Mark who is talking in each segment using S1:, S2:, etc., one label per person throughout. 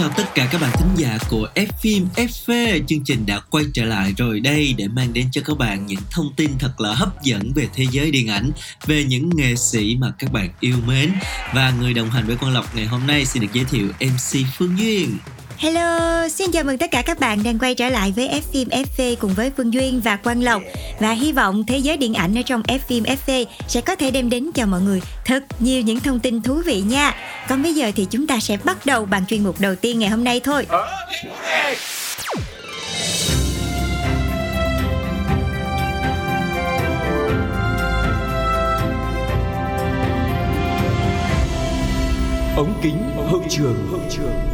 S1: chào tất cả các bạn thính giả của F phim FV. Chương trình đã quay trở lại rồi đây để mang đến cho các bạn những thông tin thật là hấp dẫn về thế giới điện ảnh, về những nghệ sĩ mà các bạn yêu mến. Và người đồng hành với Quang Lộc ngày hôm nay xin được giới thiệu MC Phương Duyên.
S2: Hello, xin chào mừng tất cả các bạn đang quay trở lại với F phim FV cùng với Phương Duyên và Quang Lộc và hy vọng thế giới điện ảnh ở trong F phim FV sẽ có thể đem đến cho mọi người thật nhiều những thông tin thú vị nha. Còn bây giờ thì chúng ta sẽ bắt đầu bằng chuyên mục đầu tiên ngày hôm nay thôi.
S3: Ống kính hậu trường hậu trường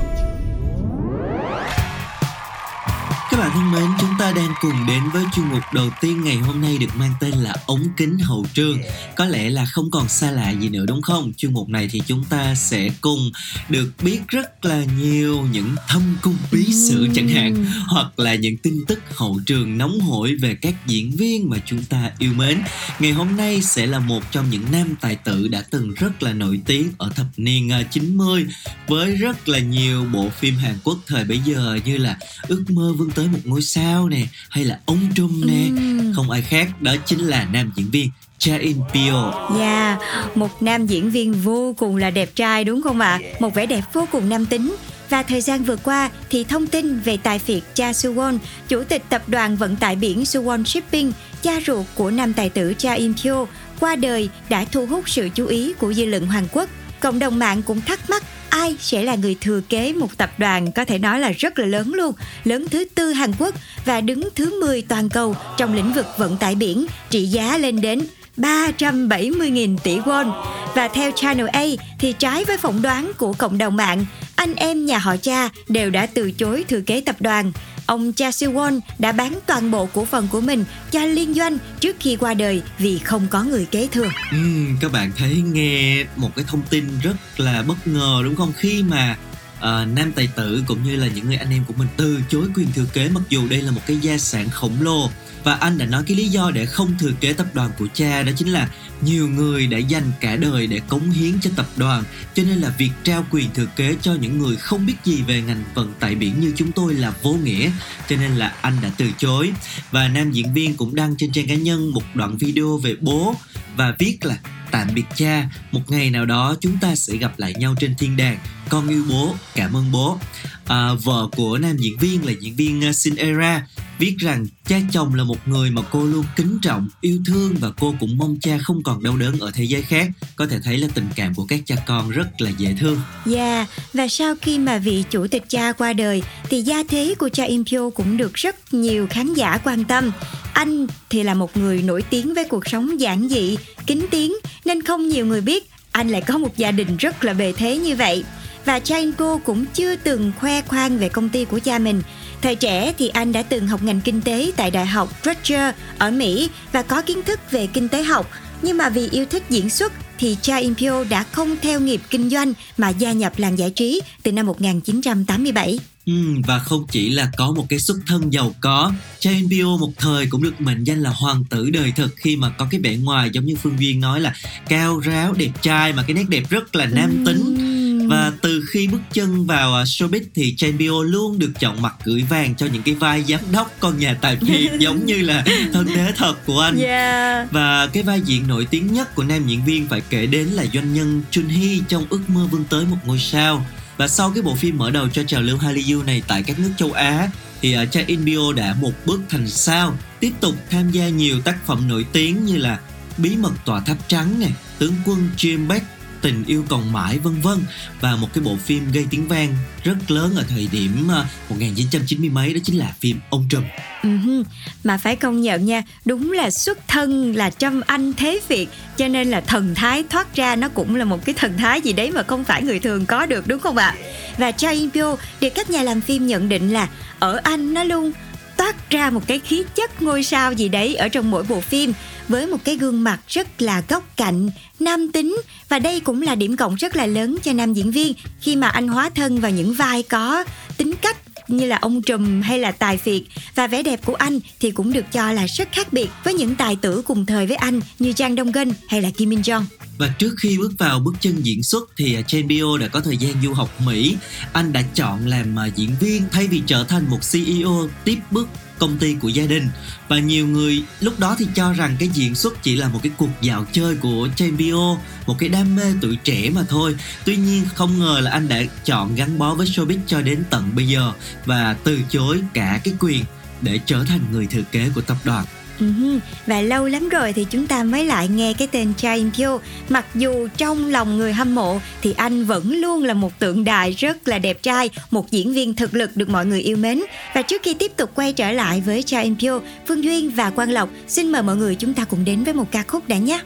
S1: Các bạn thân mến, chúng ta đang cùng đến với chuyên mục đầu tiên ngày hôm nay được mang tên là ống kính hậu trường. Có lẽ là không còn xa lạ gì nữa đúng không? Chuyên mục này thì chúng ta sẽ cùng được biết rất là nhiều những thâm cung bí sử chẳng hạn hoặc là những tin tức hậu trường nóng hổi về các diễn viên mà chúng ta yêu mến. Ngày hôm nay sẽ là một trong những nam tài tử đã từng rất là nổi tiếng ở thập niên à, 90 với rất là nhiều bộ phim Hàn Quốc thời bấy giờ như là Ước mơ vươn tới một ngôi sao nè hay là Ông Trung nè.
S2: Ừm.
S1: Không ai khác đó chính là nam diễn viên Cha In Pyo.
S2: Yeah, một nam diễn viên vô cùng là đẹp trai đúng không ạ? Một vẻ đẹp vô cùng nam tính. Và thời gian vừa qua thì thông tin về tài phiệt Cha Suwon, chủ tịch tập đoàn vận tải biển Suwon Shipping, cha ruột của nam tài tử Cha In Pyo, qua đời đã thu hút sự chú ý của dư luận Hàn Quốc. Cộng đồng mạng cũng thắc mắc ai sẽ là người thừa kế một tập đoàn có thể nói là rất là lớn luôn, lớn thứ tư Hàn Quốc và đứng thứ 10 toàn cầu trong lĩnh vực vận tải biển, trị giá lên đến 370.000 tỷ won. Và theo Channel A thì trái với phỏng đoán của cộng đồng mạng, anh em nhà họ cha đều đã từ chối thừa kế tập đoàn. Ông Cha Siêu-won đã bán toàn bộ cổ phần của mình cho liên doanh trước khi qua đời vì không có người kế thừa.
S1: Ừ, các bạn thấy nghe một cái thông tin rất là bất ngờ đúng không? Khi mà uh, nam tài tử cũng như là những người anh em của mình từ chối quyền thừa kế mặc dù đây là một cái gia sản khổng lồ và anh đã nói cái lý do để không thừa kế tập đoàn của cha đó chính là nhiều người đã dành cả đời để cống hiến cho tập đoàn. Cho nên là việc trao quyền thừa kế cho những người không biết gì về ngành vận tải biển như chúng tôi là vô nghĩa. Cho nên là anh đã từ chối. Và nam diễn viên cũng đăng trên trang cá nhân một đoạn video về bố và viết là, tạm biệt cha, một ngày nào đó chúng ta sẽ gặp lại nhau trên thiên đàng. Con yêu bố, cảm ơn bố à, vợ của nam diễn viên là diễn viên à, uh, Shin Era viết rằng cha chồng là một người mà cô luôn kính trọng yêu thương và cô cũng mong cha không còn đau đớn ở thế giới khác có thể thấy là tình cảm của các cha con rất là dễ thương
S2: Yeah, và sau khi mà vị chủ tịch cha qua đời thì gia thế của cha Impyo cũng được rất nhiều khán giả quan tâm. Anh thì là một người nổi tiếng với cuộc sống giản dị, kính tiếng nên không nhiều người biết anh lại có một gia đình rất là bề thế như vậy. Và cha In cô cũng chưa từng khoe khoang về công ty của cha mình. Thời trẻ thì anh đã từng học ngành kinh tế tại Đại học Rutgers ở Mỹ và có kiến thức về kinh tế học. Nhưng mà vì yêu thích diễn xuất thì Cha In Pyo đã không theo nghiệp kinh doanh mà gia nhập làng giải trí từ năm 1987.
S1: Ừm, và không chỉ là có một cái xuất thân giàu có Chain Bio một thời cũng được mệnh danh là hoàng tử đời thực khi mà có cái vẻ ngoài giống như Phương Duyên nói là cao ráo đẹp trai mà cái nét đẹp rất là nam tính
S2: Ừm.
S1: Và từ khi bước chân vào à, showbiz thì Bio luôn được chọn mặt gửi vàng cho những cái vai giám đốc con nhà tài phiệt giống như là thân thế thật của anh
S2: Yeah.
S1: và cái vai diễn nổi tiếng nhất của nam diễn viên phải kể đến là doanh nhân Chun Hee trong ước mơ vươn tới một ngôi sao. Và sau cái bộ phim mở đầu cho trào lưu Hallyu này tại các nước châu Á thì uh, Cha In Bio đã một bước thành sao, tiếp tục tham gia nhiều tác phẩm nổi tiếng như là Bí mật tòa tháp trắng nè, Tướng quân Jim Beck, tình yêu còn mãi, vân vân. Và một cái bộ phim gây tiếng vang rất lớn ở thời điểm à, 1990 mấy, đó chính là phim ông trùm.
S4: Uh-huh. mà phải công nhận nha, đúng là xuất thân là trâm anh thế việt, cho nên là thần thái thoát ra nó cũng là một cái thần thái gì đấy mà không phải người thường có được, đúng không ạ? Và Cha In Pyo được các nhà làm phim nhận định là ở anh nó luôn toát ra một cái khí chất ngôi sao gì đấy ở trong mỗi bộ phim với một cái gương mặt rất là góc cạnh, nam tính. Và đây cũng là điểm cộng rất là lớn cho nam diễn viên khi mà anh hóa thân vào những vai có tính cách như là ông trùm hay là tài phiệt và vẻ đẹp của anh thì cũng được cho là rất khác biệt với những tài tử cùng thời với anh như Jang Dong Gun hay là Kim Min Jong.
S1: Và trước khi bước vào bước chân diễn xuất thì à, Chen Bio đã có thời gian du học Mỹ. Anh đã chọn làm à, diễn viên thay vì trở thành một CEO tiếp bước công ty của gia đình. Và nhiều người lúc đó thì cho rằng cái diễn xuất chỉ là một cái cuộc dạo chơi của JBO một cái đam mê tuổi trẻ mà thôi. Tuy nhiên, không ngờ là anh đã chọn gắn bó với showbiz cho đến tận bây giờ và từ chối cả cái quyền để trở thành người thừa kế của tập đoàn.
S4: Uh-huh. Và lâu lắm rồi thì chúng ta mới lại nghe cái tên Chain Pyo Mặc dù trong lòng người hâm mộ thì anh vẫn luôn là một tượng đài rất là đẹp trai Một diễn viên thực lực được mọi người yêu mến Và trước khi tiếp tục quay trở lại với Chain Pyo, Phương Duyên và Quang Lộc Xin mời mọi người chúng ta cùng đến với một ca khúc đã nhé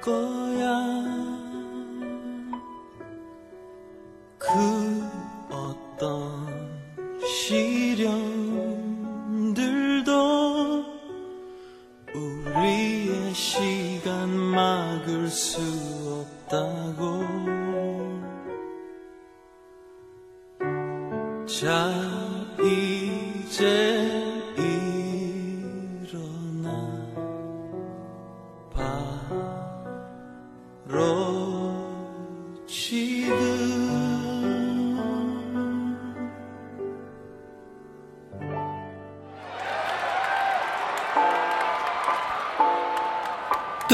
S1: corazón.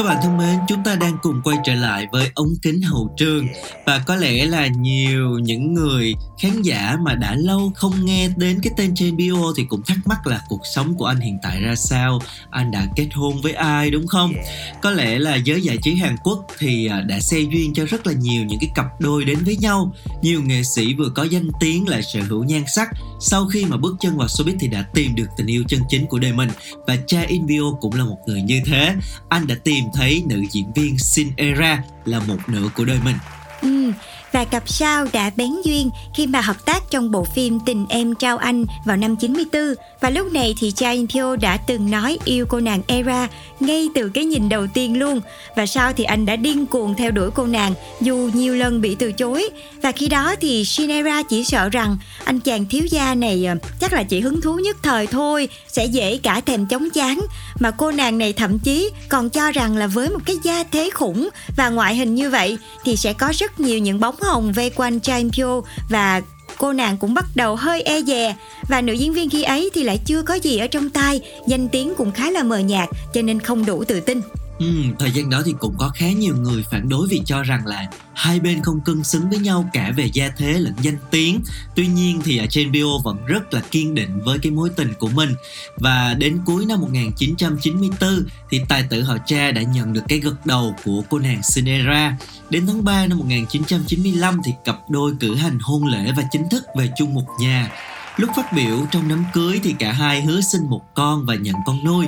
S1: Bạn thân mến, chúng ta đang cùng quay trở lại với ống kính hậu trường. Và có lẽ là nhiều những người khán giả mà đã lâu không nghe đến cái tên Jane Bio thì cũng thắc mắc là cuộc sống của anh hiện tại ra sao, anh đã kết hôn với ai đúng không? Có lẽ là giới giải trí Hàn Quốc thì à, đã xe duyên cho rất là nhiều những cái cặp đôi đến với nhau. Nhiều nghệ sĩ vừa có danh tiếng lại sở hữu nhan sắc, sau khi mà bước chân vào showbiz thì đã tìm được tình yêu chân chính của đời mình và cha In Bio cũng là một người như thế. Anh đã tìm thấy nữ diễn viên Shin Era là một nửa của đời mình.
S2: Ừ, và cặp sao đã bén duyên khi mà hợp tác trong bộ phim Tình Em Trao Anh vào năm 94 và lúc này thì cha In Pyo đã từng nói yêu cô nàng Era ngay từ cái nhìn đầu tiên luôn. Và sau thì anh đã điên cuồng theo đuổi cô nàng dù nhiều lần bị từ chối. Và khi đó thì Shin Era chỉ sợ rằng anh chàng thiếu gia này ờ, chắc là chỉ hứng thú nhất thời thôi, sẽ dễ cả thèm chóng chán. Mà cô nàng này thậm chí còn cho rằng là với một cái gia thế khủng và ngoại hình như vậy thì sẽ có rất nhiều những bóng hồng vây quanh Chaim Pyo và cô nàng cũng bắt đầu hơi e dè. Và nữ diễn viên khi ấy thì lại chưa có gì ở trong tay, danh tiếng cũng khá là mờ nhạt, cho nên không đủ tự tin.
S1: Ừ, thời gian đó thì cũng có khá nhiều người phản đối vì cho rằng là hai bên không cân xứng với nhau cả về gia thế lẫn danh tiếng. Tuy nhiên thì Chen Bio vẫn rất là kiên định với cái mối tình của mình và đến cuối năm 1994 thì tài tử họ cha đã nhận được cái gật đầu của cô nàng Sinera. Đến tháng 3 năm 1995 thì cặp đôi cử hành hôn lễ và chính thức về chung một nhà. Lúc phát biểu trong đám cưới thì cả hai hứa sinh một con và nhận con nuôi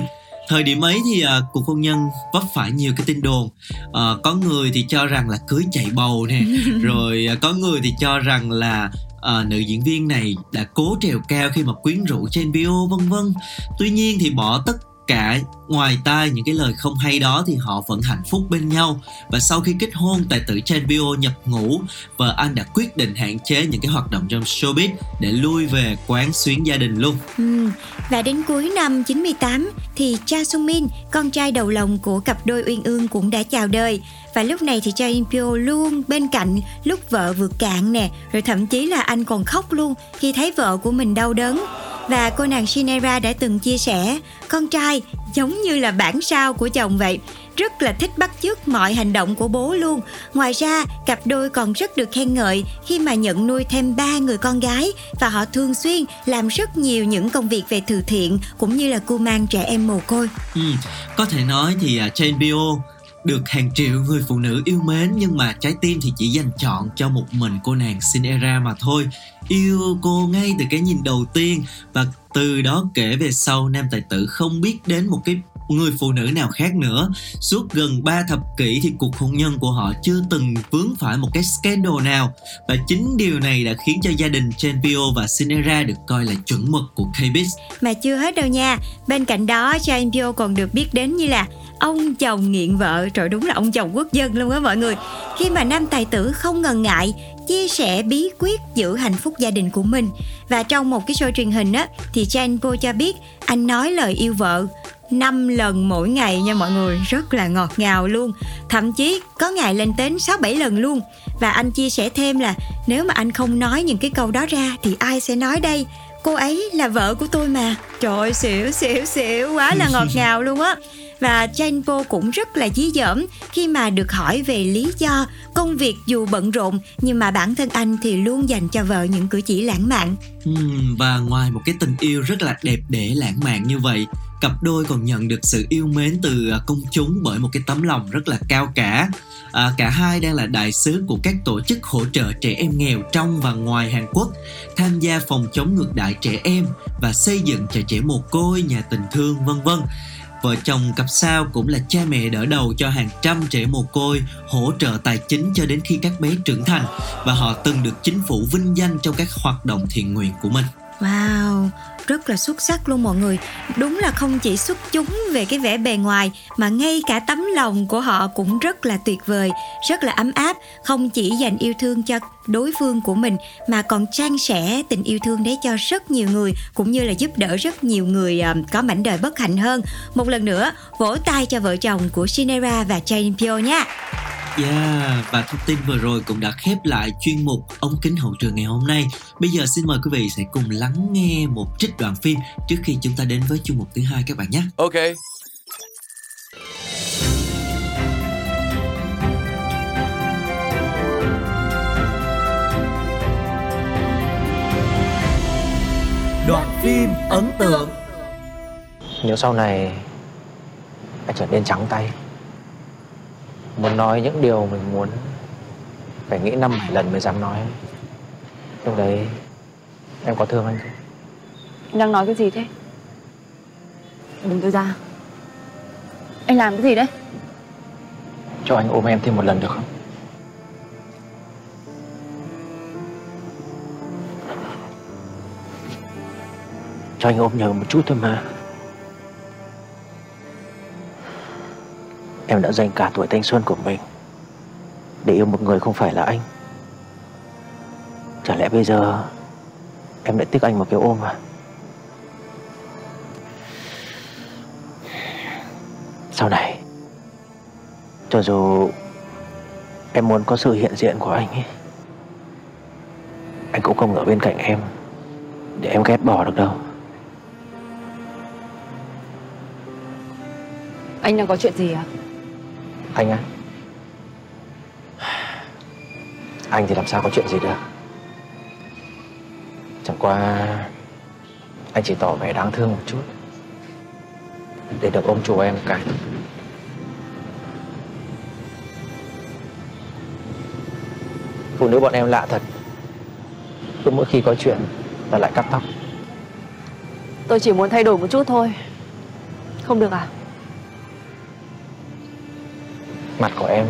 S1: thời điểm ấy thì uh, cuộc hôn nhân vấp phải nhiều cái tin đồn. Uh, có người thì cho rằng là cưới chạy bầu nè rồi uh, có người thì cho rằng là uh, nữ diễn viên này đã cố trèo cao khi mà quyến rũ trên bio vân vân. Tuy nhiên thì bỏ tất cả ngoài tai những cái lời không hay đó thì họ vẫn hạnh phúc bên nhau. Và sau khi kết hôn, tài tử Chan Bio nhập ngũ vợ anh đã quyết định hạn chế những cái hoạt động trong showbiz để lui về quán xuyến gia đình luôn.
S2: Ừ. và đến cuối năm 98 thì Cha Sung Min, con trai đầu lòng của cặp đôi uyên ương cũng đã chào đời. Và lúc này thì Cha In Pyo luôn bên cạnh lúc vợ vượt cạn nè, rồi thậm chí là anh còn khóc luôn khi thấy vợ của mình đau đớn và cô nàng Shinera đã từng chia sẻ con trai giống như là bản sao của chồng vậy rất là thích bắt chước mọi hành động của bố luôn. Ngoài ra, cặp đôi còn rất được khen ngợi khi mà nhận nuôi thêm ba người con gái và họ thường xuyên làm rất nhiều những công việc về từ thiện cũng như là cu mang trẻ em mồ côi.
S1: Ừ, có thể nói thì à, trên Jane Bio được hàng triệu người phụ nữ yêu mến, nhưng mà trái tim thì chỉ dành chọn cho một mình cô nàng Cinera mà thôi. Yêu cô ngay từ cái nhìn đầu tiên, và từ đó kể về sau, nam tài tử không biết đến một cái người phụ nữ nào khác nữa. Suốt gần 3 thập kỷ thì cuộc hôn nhân của họ chưa từng vướng phải một cái scandal nào và chính điều này đã khiến cho gia đình Chen và Sinera được coi là chuẩn mực của K-Biz.
S2: Mà chưa hết đâu nha. Bên cạnh đó, Chen còn được biết đến như là ông chồng nghiện vợ trời đúng là ông chồng quốc dân luôn á mọi người khi mà nam tài tử không ngần ngại chia sẻ bí quyết giữ hạnh phúc gia đình của mình và trong một cái show truyền hình á thì Chan Po cho biết anh nói lời yêu vợ 5 lần mỗi ngày nha mọi người rất là ngọt ngào luôn. Thậm chí có ngày lên đến 6 7 lần luôn. Và anh chia sẻ thêm là nếu mà anh không nói những cái câu đó ra thì ai sẽ nói đây? Cô ấy là vợ của tôi mà. Trời ơi xỉu xỉu xỉu quá là ngọt ngào luôn á và Jane Po cũng rất là dí dỏm khi mà được hỏi về lý do công việc dù bận rộn nhưng mà bản thân anh thì luôn dành cho vợ những cử chỉ lãng mạn.
S1: Và ngoài một cái tình yêu rất là đẹp đẽ lãng mạn như vậy cặp đôi còn nhận được sự yêu mến từ à, công chúng bởi một cái tấm lòng rất là cao cả à, cả hai đang là đại sứ của các tổ chức hỗ trợ trẻ em nghèo trong và ngoài Hàn Quốc tham gia phòng chống ngược đại trẻ em và xây dựng cho trẻ mồ côi nhà tình thương vân vân vợ chồng cặp sao cũng là cha mẹ đỡ đầu cho hàng trăm trẻ mồ côi hỗ trợ tài chính cho đến khi các bé trưởng thành. Và họ từng được chính phủ vinh danh trong các hoạt động thiện nguyện của mình.
S2: Wow, rất là xuất sắc luôn mọi người. Đúng là không chỉ xuất chúng về cái vẻ bề ngoài, mà ngay cả tấm lòng của họ cũng rất là tuyệt vời, rất là ấm áp. Không chỉ dành yêu thương cho đối phương của mình, mà còn trang sẻ tình yêu thương đấy cho rất nhiều người, cũng như là giúp đỡ rất nhiều người à, có mảnh đời bất hạnh hơn. Một lần nữa, vỗ tay cho vợ chồng của Shinera và Jane Pio nha.
S1: Yeah, và thông tin vừa rồi cũng đã khép lại chuyên mục ống kính hậu trường ngày hôm nay. Bây giờ xin mời quý vị sẽ cùng lắng nghe một trích đoạn phim trước khi chúng ta đến với chuyên mục thứ hai các bạn nhé.
S3: Ok. Đoạn phim ấn tượng
S5: Nếu sau này Anh trở nên trắng tay Muốn nói những điều mình muốn Phải nghĩ năm bảy lần mới dám nói Lúc đấy em có thương anh không?
S6: Anh đang nói cái gì thế? Đừng tôi ra Anh làm cái gì đấy?
S5: Cho anh ôm em thêm một lần được không? Cho anh ôm nhờ một chút thôi mà Em đã dành cả tuổi thanh xuân của mình Để yêu một người không phải là anh. Chả lẽ bây giờ Em lại tiếc anh một cái ôm à? Sau này, Cho dù Em muốn có sự hiện diện của anh ấy, Anh cũng không ở bên cạnh em Để em ghét bỏ được đâu.
S6: Anh đang có chuyện gì à?
S5: Anh á Anh thì làm sao có chuyện gì được? Chẳng qua Anh chỉ tỏ vẻ đáng thương một chút Để được ôm chùa em một cái Phụ nữ bọn em lạ thật. Cứ mỗi khi có chuyện là lại cắt tóc.
S6: Tôi chỉ muốn thay đổi một chút thôi. Không được à?
S5: Mặt của em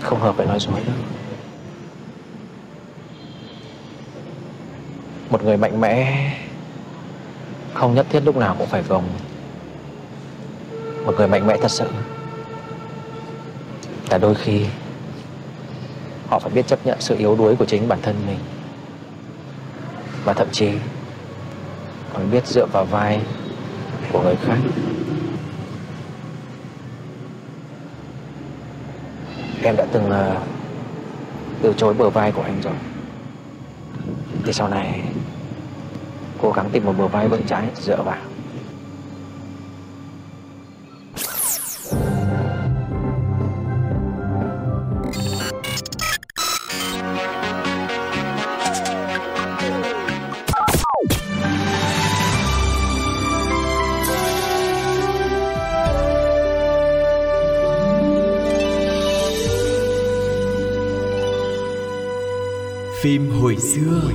S5: Không hợp với nói dối đâu Một người mạnh mẽ Không nhất thiết lúc nào cũng phải gồng. Một người mạnh mẽ thật sự Là đôi khi Họ phải biết chấp nhận sự yếu đuối của chính bản thân mình. Và thậm chí Còn biết dựa vào vai Của người khác. Em đã từng uh, từ chối bờ vai của anh rồi. Thì sau này Cố gắng tìm một bờ vai vững chãi dựa vào
S3: Phim hồi xưa.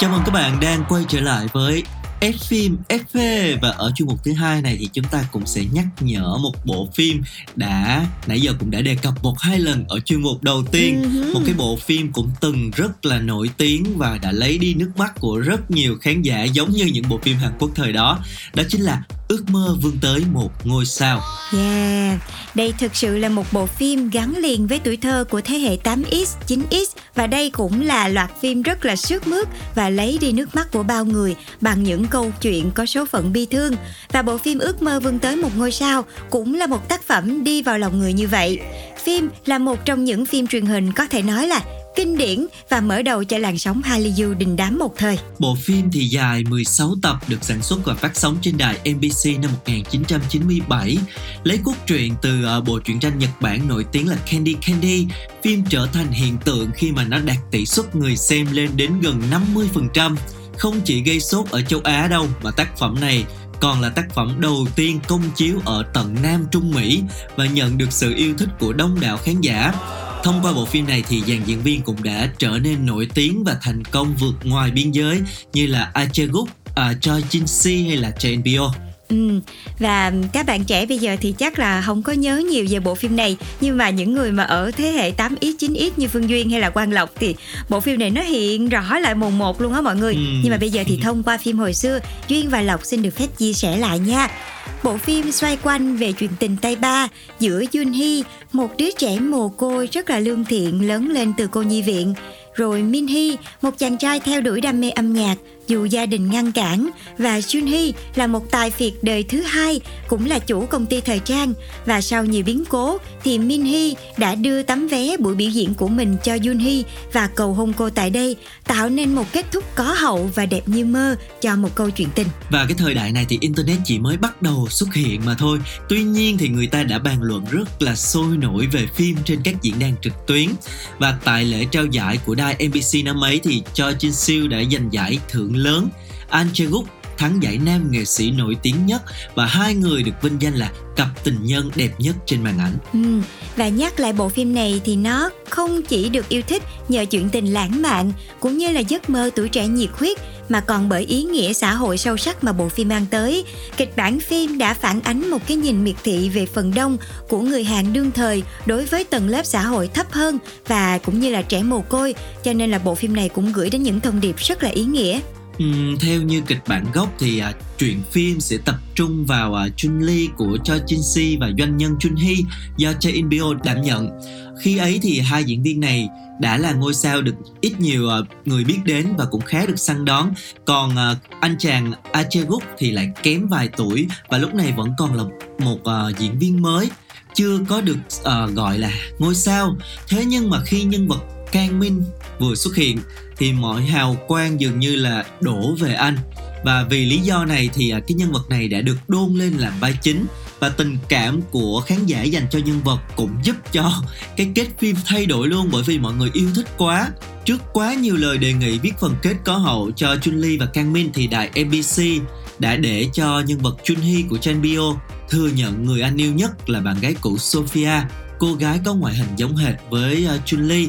S1: Chào mừng các bạn đang quay trở lại với F phim FV và ở chuyên mục thứ hai này thì chúng ta cũng sẽ nhắc nhở một bộ phim đã nãy giờ cũng đã đề cập một hai lần ở chuyên mục đầu tiên.
S2: Ừ.
S1: một cái bộ phim cũng từng rất là nổi tiếng và đã lấy đi nước mắt của rất nhiều khán giả giống như những bộ phim Hàn Quốc thời đó. Đó chính là ước mơ vươn tới một ngôi sao
S2: Yeah, đây thực sự là một bộ phim gắn liền với tuổi thơ của thế hệ 8X, 9X và đây cũng là loạt phim rất là sướt mướt và lấy đi nước mắt của bao người bằng những câu chuyện có số phận bi thương. Và bộ phim Ước mơ vươn tới một ngôi sao cũng là một tác phẩm đi vào lòng người như vậy. Phim là một trong những phim truyền hình có thể nói là kinh điển và mở đầu cho làn sóng Hallyu đình đám một thời.
S1: Bộ phim thì dài 16 tập được sản xuất và phát sóng trên đài NBC năm 1997. Lấy cốt truyện từ ờ, bộ truyện tranh Nhật Bản nổi tiếng là Candy Candy, phim trở thành hiện tượng khi mà nó đạt tỷ suất người xem lên đến gần 50%. Không chỉ gây sốt ở châu Á đâu mà tác phẩm này còn là tác phẩm đầu tiên công chiếu ở tận Nam Trung Mỹ và nhận được sự yêu thích của đông đảo khán giả. Thông qua bộ phim này thì dàn diễn viên cũng đã trở nên nổi tiếng và thành công vượt ngoài biên giới như là Ah Guk, uh, à, Choi Jin-si hay là Chae Bio.
S2: Ừ, và các bạn trẻ bây giờ thì chắc là không có nhớ nhiều về bộ phim này. Nhưng mà những người mà ở thế hệ 8X, 9X như Phương Duyên hay là Quang Lộc Thì bộ phim này nó hiện rõ lại mồn một luôn á mọi người.
S1: Ừ.
S2: Nhưng mà bây giờ thì thông qua phim hồi xưa Duyên và Lộc xin được phép chia sẻ lại nha. Bộ phim xoay quanh về chuyện tình tay ba giữa Jun Hee, một đứa trẻ mồ côi rất là lương thiện lớn lên từ cô nhi viện. Rồi Min Hee, một chàng trai theo đuổi đam mê âm nhạc, dù gia đình ngăn cản và Junhee là một tài phiệt đời thứ hai, cũng là chủ công ty thời trang và sau nhiều biến cố thì Minhee đã đưa tấm vé buổi biểu diễn của mình cho Junhee và cầu hôn cô tại đây, tạo nên một kết thúc có hậu và đẹp như mơ cho một câu chuyện tình.
S1: Và cái thời đại này thì internet chỉ mới bắt đầu xuất hiện mà thôi. Tuy nhiên thì người ta đã bàn luận rất là sôi nổi về phim trên các diễn đàn trực tuyến. Và tại lễ trao giải của đài NBC năm ấy thì Cho Jin Siêu đã giành giải thưởng lớn. An Chae thắng giải nam nghệ sĩ nổi tiếng nhất và hai người được vinh danh là cặp tình nhân đẹp nhất trên màn ảnh.
S2: Ừ, và nhắc lại bộ phim này thì nó không chỉ được yêu thích nhờ chuyện tình lãng mạn cũng như là giấc mơ tuổi trẻ nhiệt huyết mà còn bởi ý nghĩa xã hội sâu sắc mà bộ phim mang tới. Kịch bản phim đã phản ánh một cái nhìn miệt thị về phần đông của người Hàn đương thời đối với tầng lớp xã hội thấp hơn và cũng như là trẻ mồ côi, cho nên là bộ phim này cũng gửi đến những thông điệp rất là ý nghĩa.
S1: Uhm, theo như kịch bản gốc thì à, truyện phim sẽ tập trung vào à, Chun Li của Choi Jin Si và doanh nhân Chun Hee do Chae In Bio đảm nhận. Khi ấy thì hai diễn viên này đã là ngôi sao được ít nhiều à, người biết đến và cũng khá được săn đón. Còn à, anh chàng Ah Che Guk thì lại kém vài tuổi và lúc này vẫn còn là một à, diễn viên mới chưa có được uh, gọi là ngôi sao. Thế nhưng mà khi nhân vật Kang Min vừa xuất hiện thì mọi hào quang dường như là đổ về anh. Và vì lý do này thì à, cái nhân vật này đã được đôn lên làm vai chính. Và tình cảm của khán giả dành cho nhân vật cũng giúp cho cái kết phim thay đổi luôn bởi vì mọi người yêu thích quá. Trước quá nhiều lời đề nghị viết phần kết có hậu cho Chun Li và Kang Min thì đài ABC đã để cho nhân vật Chun Hee của Chan Bio thừa nhận người anh yêu nhất là bạn gái cũ Sophia, cô gái có ngoại hình giống hệt với à, Chun Li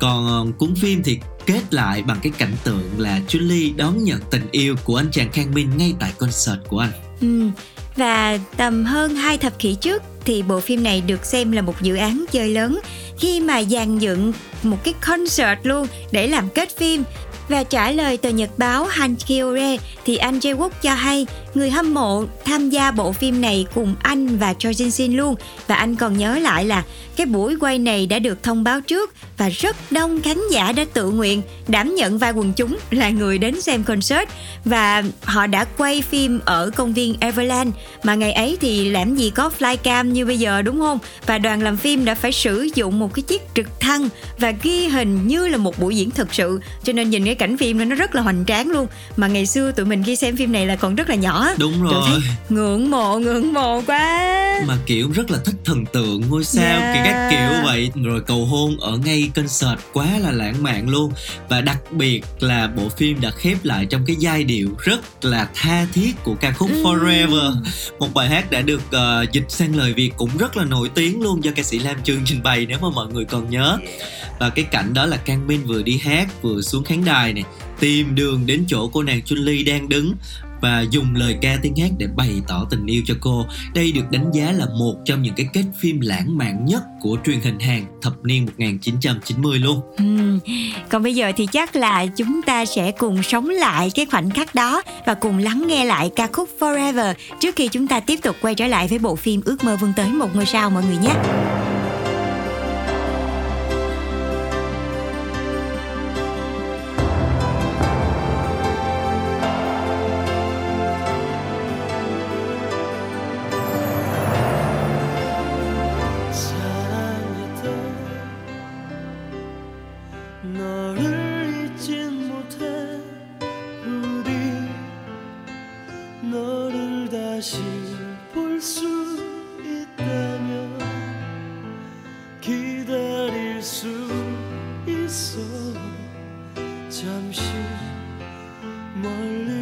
S1: còn à, cuốn phim thì kết lại bằng cái cảnh tượng là Julie đón nhận tình yêu của anh chàng Khang Min ngay tại concert của anh.
S2: Ừ, và tầm hơn hai thập kỷ trước thì bộ phim này được xem là một dự án chơi lớn khi mà dàn dựng một cái concert luôn để làm kết phim và trả lời tờ nhật báo Hankyore, thì anh Jae-wook cho hay người hâm mộ tham gia bộ phim này cùng anh và Choi Jin Shin luôn. Và anh còn nhớ lại là cái buổi quay này đã được thông báo trước và rất đông khán giả đã tự nguyện đảm nhận vai quần chúng là người đến xem concert. Và họ đã quay phim ở công viên Everland. Mà ngày ấy thì làm gì có flycam như bây giờ, đúng không? Và đoàn làm phim đã phải sử dụng một cái chiếc trực thăng và ghi hình như là một buổi diễn thực sự. Cho nên nhìn cái cảnh phim nó rất là hoành tráng luôn. Mà ngày xưa tụi mình khi xem phim này là còn rất là nhỏ
S1: đúng rồi
S2: thấy ngưỡng mộ ngưỡng mộ quá.
S1: Mà kiểu rất là thích thần tượng ngôi sao
S2: Yeah.
S1: kiểu các kiểu vậy. Rồi cầu hôn ở ngay concert quá là lãng mạn luôn. Và đặc biệt là bộ phim đã khép lại trong cái giai điệu rất là tha thiết của ca khúc
S2: Ừ.
S1: Forever. Một bài hát đã được ờ, dịch sang lời Việt cũng rất là nổi tiếng luôn do ca sĩ Lam Chương trình bày nếu mà mọi người còn nhớ. Và cái cảnh đó là Kang Min vừa đi hát vừa xuống khán đài này tìm đường đến chỗ cô nàng Chun Li đang đứng và dùng lời ca tiếng hát để bày tỏ tình yêu cho cô. Đây được đánh giá là một trong những cái kết phim lãng mạn nhất của truyền hình Hàn thập niên 1990 luôn.
S2: Ừ. Còn bây giờ thì chắc là chúng ta sẽ cùng sống lại cái khoảnh khắc đó và cùng lắng nghe lại ca khúc Forever trước khi chúng ta tiếp tục quay trở lại với bộ phim Ước mơ vươn tới một ngôi sao, mọi người nhé.
S4: 잠시 멀리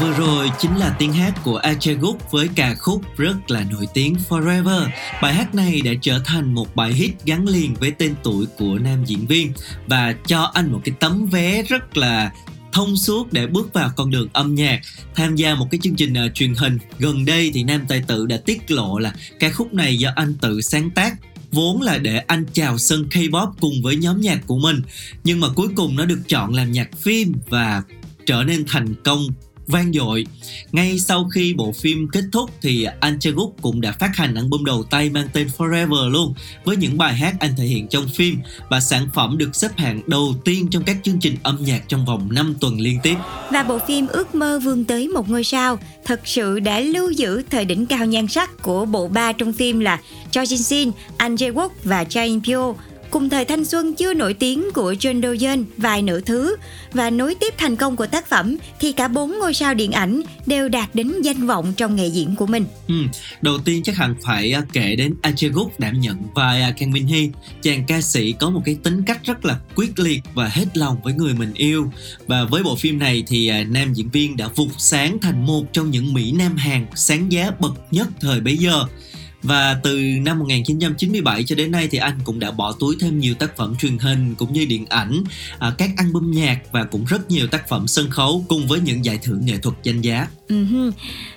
S1: vừa rồi chính là tiếng hát của Acheguk với ca khúc rất là nổi tiếng Forever. Bài hát này đã trở thành một bài hit gắn liền với tên tuổi của nam diễn viên. Và cho anh một cái tấm vé rất là thông suốt để bước vào con đường âm nhạc. Tham gia một cái chương trình uh, truyền hình gần đây thì nam tài tử đã tiết lộ là ca khúc này do anh tự sáng tác vốn là để anh chào sân K-pop cùng với nhóm nhạc của mình. Nhưng mà cuối cùng nó được chọn làm nhạc phim và trở nên thành công vang dội. Ngay sau khi bộ phim kết thúc thì anh cũng đã phát hành album đầu tay mang tên Forever luôn với những bài hát anh thể hiện trong phim và sản phẩm được xếp hạng đầu tiên trong các chương trình âm nhạc trong vòng 5 tuần liên tiếp.
S2: Và bộ phim Ước mơ vươn tới một ngôi sao thật sự đã lưu giữ thời đỉnh cao nhan sắc của bộ ba trong phim là Cho Jin Shin, Anh Jae Wook và Cha In Pyo cùng thời thanh xuân chưa nổi tiếng của John Doyen vài nửa thứ và nối tiếp thành công của tác phẩm thì cả bốn ngôi sao điện ảnh đều đạt đến danh vọng trong nghề diễn của mình.
S1: Ừ, đầu tiên chắc hẳn phải à, kể đến Acheguk đảm nhận vai à, Kang Min Hee, chàng ca sĩ có một cái tính cách rất là quyết liệt và hết lòng với người mình yêu. Và với bộ phim này thì à, nam diễn viên đã vụt sáng thành một trong những mỹ nam Hàn sáng giá bậc nhất thời bấy giờ. Và từ năm 1997 cho đến nay thì anh cũng đã bỏ túi thêm nhiều tác phẩm truyền hình cũng như điện ảnh, à, các album nhạc và cũng rất nhiều tác phẩm sân khấu cùng với những giải thưởng nghệ thuật danh giá.
S2: Uh-huh.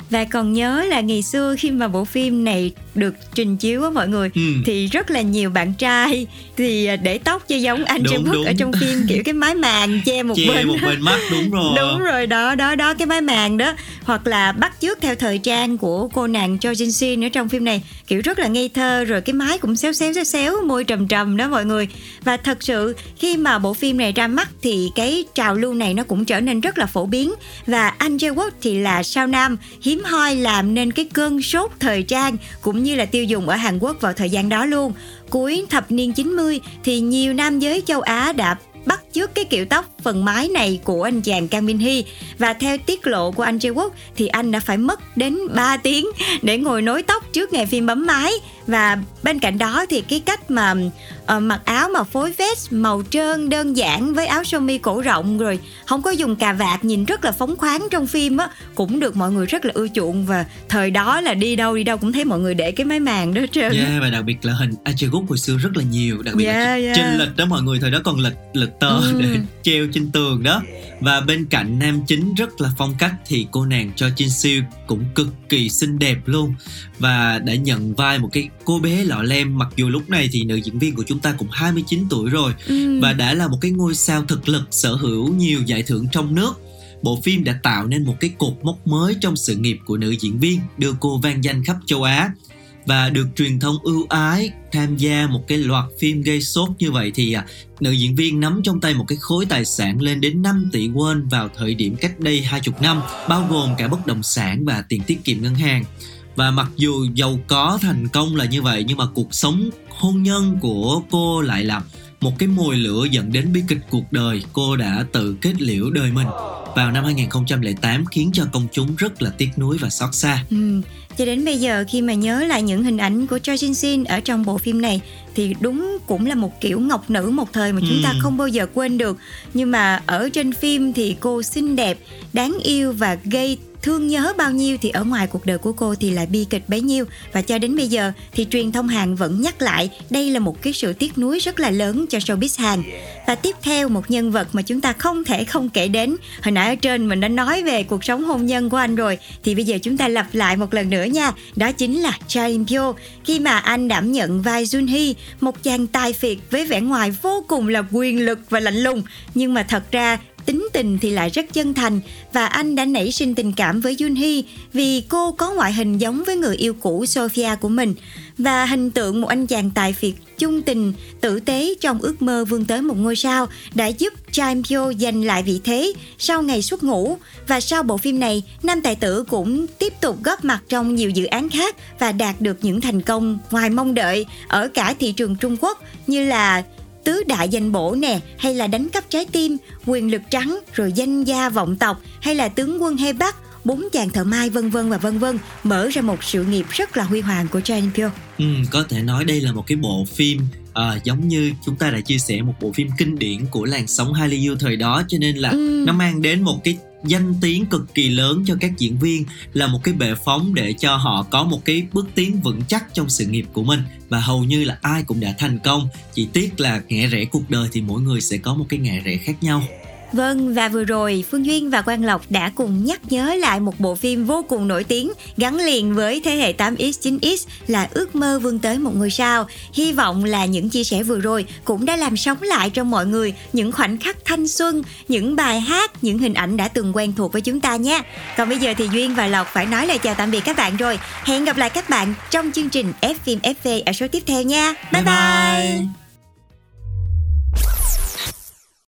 S2: Và còn nhớ là ngày xưa khi mà bộ phim này được trình chiếu á mọi người
S1: Ừ.
S2: thì rất là nhiều bạn trai thì để tóc cho giống anh Trung Quốc ở trong phim kiểu cái mái màng che một
S1: Che
S2: bên
S1: một bên mắt đúng rồi.
S2: đúng rồi đó đó đó cái mái màng đó hoặc là bắt chước theo thời trang của cô nàng Cho Jin Shin ở trong phim này kiểu rất là ngây thơ, rồi cái mái cũng xéo xéo xéo xéo, môi trầm trầm đó mọi người. Và thật sự, khi mà bộ phim này ra mắt thì cái trào lưu này nó cũng trở nên rất là phổ biến. Và anh Jae Wook thì là sao nam, hiếm hoi làm nên cái cơn sốt thời trang, cũng như là tiêu dùng ở Hàn Quốc vào thời gian đó luôn. Cuối thập niên 90 thì nhiều nam giới châu Á đã bắt chước cái kiểu tóc phần mái này của anh chàng Kang Min Hee. Và theo tiết lộ của anh Jae Wook, thì anh đã phải mất đến 3 tiếng để ngồi nối tóc trước ngày phim bấm mái và bên cạnh đó thì cái cách mà ờ, mặc áo mà phối vest màu trơn đơn giản với áo sơ mi cổ rộng rồi không có dùng cà vạt nhìn rất là phóng khoáng trong phim á cũng được mọi người rất là ưa chuộng và thời đó là đi đâu đi đâu cũng thấy mọi người để cái máy màng đó trơn
S1: Yeah, và đặc biệt là hình Acheguk hồi xưa rất là nhiều đặc biệt là
S2: Yeah,
S1: trên-
S2: yeah.
S1: trên lịch đó mọi người thời đó còn lịch lịch tờ
S2: Ừ.
S1: để treo trên tường đó và bên cạnh nam chính rất là phong cách thì cô nàng cho Jin Siêu cũng cực kỳ xinh đẹp luôn và đã nhận vai một cái cô bé lọ lem mặc dù lúc này thì nữ diễn viên của chúng ta cũng 29 tuổi rồi.
S2: Ừ.
S1: và đã là một cái ngôi sao thực lực sở hữu nhiều giải thưởng trong nước. Bộ phim đã tạo nên một cái cột mốc mới trong sự nghiệp của nữ diễn viên đưa cô vang danh khắp châu Á. Và được truyền thông ưu ái tham gia một cái loạt phim gây sốt như vậy thì à, nữ diễn viên nắm trong tay một cái khối tài sản lên đến 5 tỷ won vào thời điểm cách đây 20 năm bao gồm cả bất động sản và tiền tiết kiệm ngân hàng và mặc dù giàu có thành công là như vậy nhưng mà cuộc sống hôn nhân của cô lại là một cái mồi lửa dẫn đến bi kịch cuộc đời cô đã tự kết liễu đời mình vào năm 2008 khiến cho công chúng rất là tiếc nuối và xót xa
S2: Ừ. Cho đến bây giờ khi mà nhớ lại những hình ảnh của Choi Jin Shin ở trong bộ phim này thì đúng cũng là một kiểu ngọc nữ một thời mà chúng ta
S1: Ừ.
S2: không bao giờ quên được. Nhưng mà ở trên phim thì cô xinh đẹp, đáng yêu và gây thương nhớ bao nhiêu thì ở ngoài cuộc đời của cô thì lại bi kịch bấy nhiêu. Và cho đến bây giờ thì truyền thông Hàn vẫn nhắc lại, đây là một cái sự tiếc nuối rất là lớn cho showbiz Hàn. Và tiếp theo một nhân vật mà chúng ta không thể không kể đến. Hồi nãy ở trên mình đã nói về cuộc sống hôn nhân của anh rồi. Thì bây giờ chúng ta lặp lại một lần nữa nha. Đó chính là Cha In Pyo. Khi mà anh đảm nhận vai Jun Hee, một chàng tài phiệt với vẻ ngoài vô cùng là quyền lực và lạnh lùng. Nhưng mà thật ra tính tình thì lại rất chân thành và anh đã nảy sinh tình cảm với Jun Hee vì cô có ngoại hình giống với người yêu cũ Sophia của mình. Và hình tượng một anh chàng tài phiệt chung tình, tử tế trong ước mơ vươn tới một ngôi sao đã giúp Chaim Pyo giành lại vị thế sau ngày xuất ngũ. Và sau bộ phim này, nam tài tử cũng tiếp tục góp mặt trong nhiều dự án khác và đạt được những thành công ngoài mong đợi ở cả thị trường Trung Quốc như là tứ đại danh bổ nè hay là đánh cắp trái tim quyền lực trắng rồi danh gia vọng tộc hay là tướng quân Hê Bắc bốn chàng thợ mai vân vân và vân vân mở ra một sự nghiệp rất là huy hoàng của Jane Pyo
S1: Ừ, có thể nói đây là một cái bộ phim ờ, giống như chúng ta đã chia sẻ một bộ phim kinh điển của làn sóng Hallyu thời đó cho nên là
S2: Ừ.
S1: nó mang đến một cái danh tiếng cực kỳ lớn cho các diễn viên là một cái bệ phóng để cho họ có một cái bước tiến vững chắc trong sự nghiệp của mình. Và hầu như là ai cũng đã thành công, chỉ tiếc là ngã rẽ cuộc đời thì mỗi người sẽ có một cái ngã rẽ khác nhau.
S2: Vâng và vừa rồi Phương Duyên và Quang Lộc đã cùng nhắc nhớ lại một bộ phim vô cùng nổi tiếng gắn liền với thế hệ 8X 9X là ước mơ vươn tới một ngôi sao. Hy vọng là những chia sẻ vừa rồi cũng đã làm sống lại trong mọi người những khoảnh khắc thanh xuân, những bài hát, những hình ảnh đã từng quen thuộc với chúng ta nhé. Còn bây giờ thì Duyên và Lộc phải nói lời chào tạm biệt các bạn rồi. Hẹn gặp lại các bạn trong chương trình F phim FV ở số tiếp theo nha. bye. bye.